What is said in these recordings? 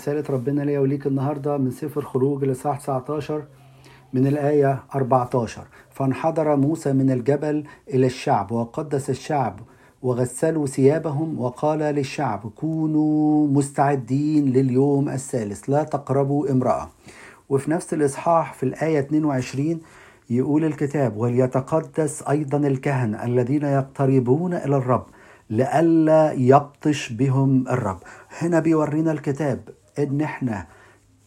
رسالة ربنا ليا وليك النهاردة من سفر خروج لصح 19 من الآية 14 فانحدر موسى من الجبل إلى الشعب وقدس الشعب وغسلوا ثيابهم وقال للشعب كونوا مستعدين لليوم الثالث لا تقربوا امرأة. وفي نفس الإصحاح في الآية 22 يقول الكتاب وليتقدس أيضا الكهنة الذين يقتربون إلى الرب لئلا يبطش بهم الرب. هنا بيورينا الكتاب ان إحنا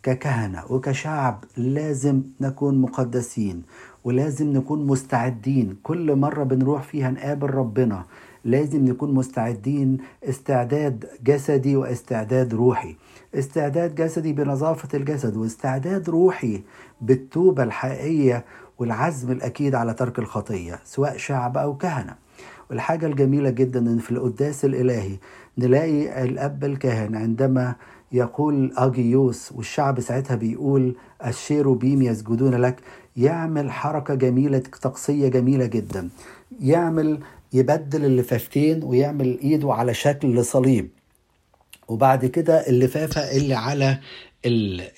ككهنة وكشعب لازم نكون مقدسين ولازم نكون مستعدين. كل مرة بنروح فيها نقابل ربنا. لازم نكون مستعدين. استعداد جسدي واستعداد روحي. استعداد جسدي بنظافة الجسد واستعداد روحي بالتوبة الحقيقية والعزم الأكيد على ترك الخطية سواء شعب أو كهنة. والحاجة الجميلة جدا إن في القداس الإلهي نلاقي الأب الكاهن عندما يقول أجيوس والشعب ساعتها بيقول الشيروبيم يسجدون لك يعمل حركة جميلة طقسية جميلة جدا. يعمل يبدل اللفافتين ويعمل إيده على شكل صليب. وبعد كده اللفافة اللي على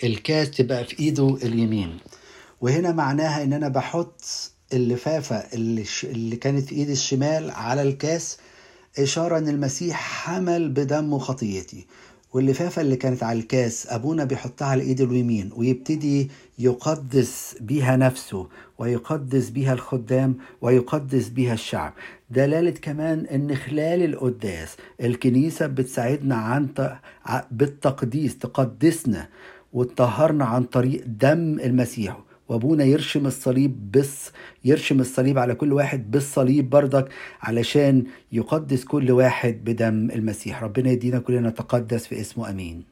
الكاس تبقى في إيده اليمين. وهنا معناها إن أنا بحط اللفافة اللي, اللي كانت في ايد الشمال على الكاس إشارة إن المسيح حمل بدمه خطيتي. واللفافة اللي كانت على الكاس أبونا بيحطها على إيده اليمين ويبتدي يقدس بيها نفسه ويقدس بيها الخدام ويقدس بيها الشعب. دلالة كمان إن خلال القداس الكنيسة بتساعدنا عن بالتقديس تقدسنا وتطهرنا عن طريق دم المسيح. وابونا يرشم الصليب بس يرشم الصليب على كل واحد بالصليب بردك علشان يقدس كل واحد بدم المسيح. ربنا يدينا كلنا نتقدس في اسمه آمين.